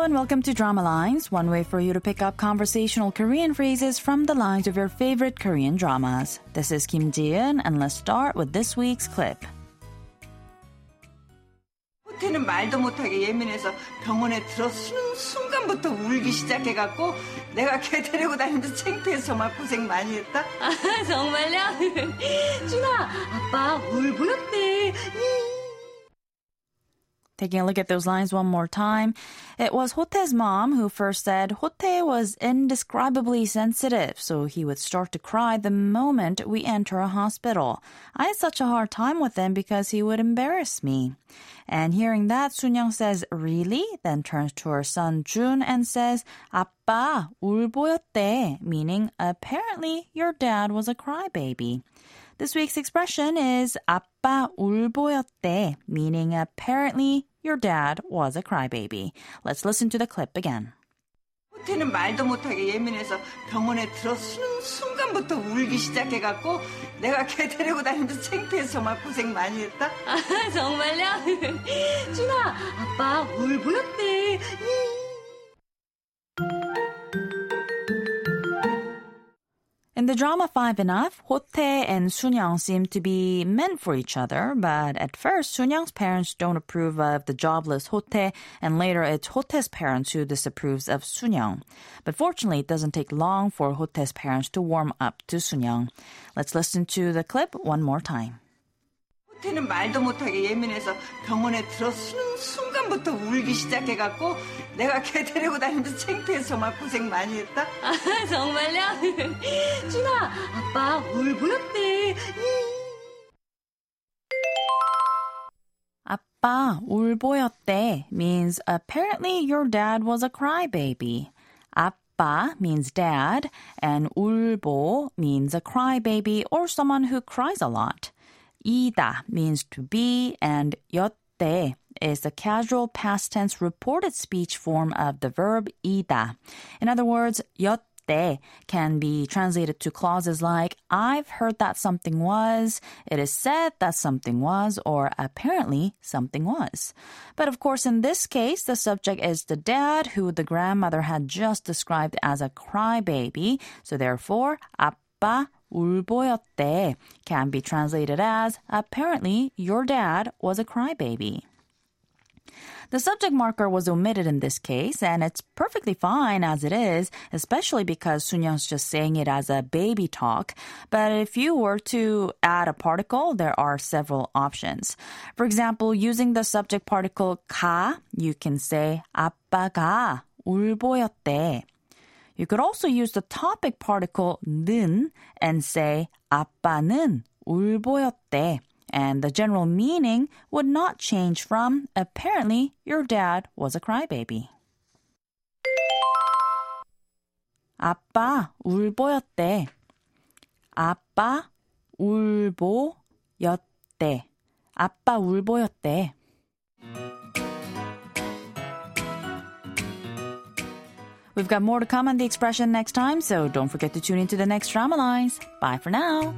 Hello and welcome to Drama Lines, one way for you to pick up conversational Korean phrases from the lines of your favorite Korean dramas. This is Kim Ji-eun, and let's start with this week's clip. 호태는 말도 못하게 예민해서 병원에 들어서는 순간부터 울기 시작해갖고 내가 걔 데리고 다니면서 창피해서 정말 고생 많이 했다. 아, 정말요? 준아, 아빠 울 보였대. Taking a look at those lines one more time. It was Hote's mom who first said Hote was indescribably sensitive, so he would start to cry the moment we enter a hospital. I had such a hard time with him because he would embarrass me. And hearing that, Sunyoung says, Really? Then turns to her son Jun and says, 아빠, 울 보였대, meaning apparently your dad was a crybaby. This week's expression is 아빠 울 보였대, meaning apparently your dad was a crybaby. Let's listen to the clip again. 호태는 말도 못하게 예민해서 병원에 들어서는 순간부터 울기 시작해갖고 내가 걔 데리고 다니면서 창피해서 정말 고생 많이 했다. 아, 정말요? 준아, 아빠 울 보였대. In the drama Five Enough, Hote and Sunyoung seem to be meant for each other, but at first, Sunyoung's parents don't approve of the jobless Hote, and later it's Hote's parents who disapproves of Sunyoung. But fortunately, it doesn't take long for Hote's parents to warm up to Sunyoung. Let's listen to the clip one more time. 호태는 말도 못하게 예민해서 병원에 들어서는 순간부터 울기 시작해갖고 내가 걔 데리고 다니면서 창피해서 정말 고생 많이 했다. 아, 정말요? 준아, 아빠 울 보였대. 아빠 울 보였대 means apparently your dad was a crybaby. 아빠 means dad, and 울보 means a crybaby or someone who cries a lot. 이다 means to be, and 였대 is the casual past tense reported speech form of the verb 이다. In other words, 였대 can be translated to clauses like I've heard that something was, it is said that something was, or apparently something was. But of course, in this case, the subject is the dad who the grandmother had just described as a crybaby. So therefore, 아빠 울 보였대 can be translated as apparently your dad was a crybaby. The subject marker was omitted in this case, and it's perfectly fine as it is, especially because Sunyoung's just saying it as a baby talk. But if you were to add a particle, there are several options. For example, using the subject particle 가, you can say 아빠가 울 보였대. You could also use the topic particle 는 and say 아빠는 울 보였대. And the general meaning would not change from apparently your dad was a crybaby. 아빠 울 보였대. 아빠 울 보였대. 아빠 울 보였대. We've got more to come on the expression next time, so don't forget to tune into the next drama lines. Bye for now.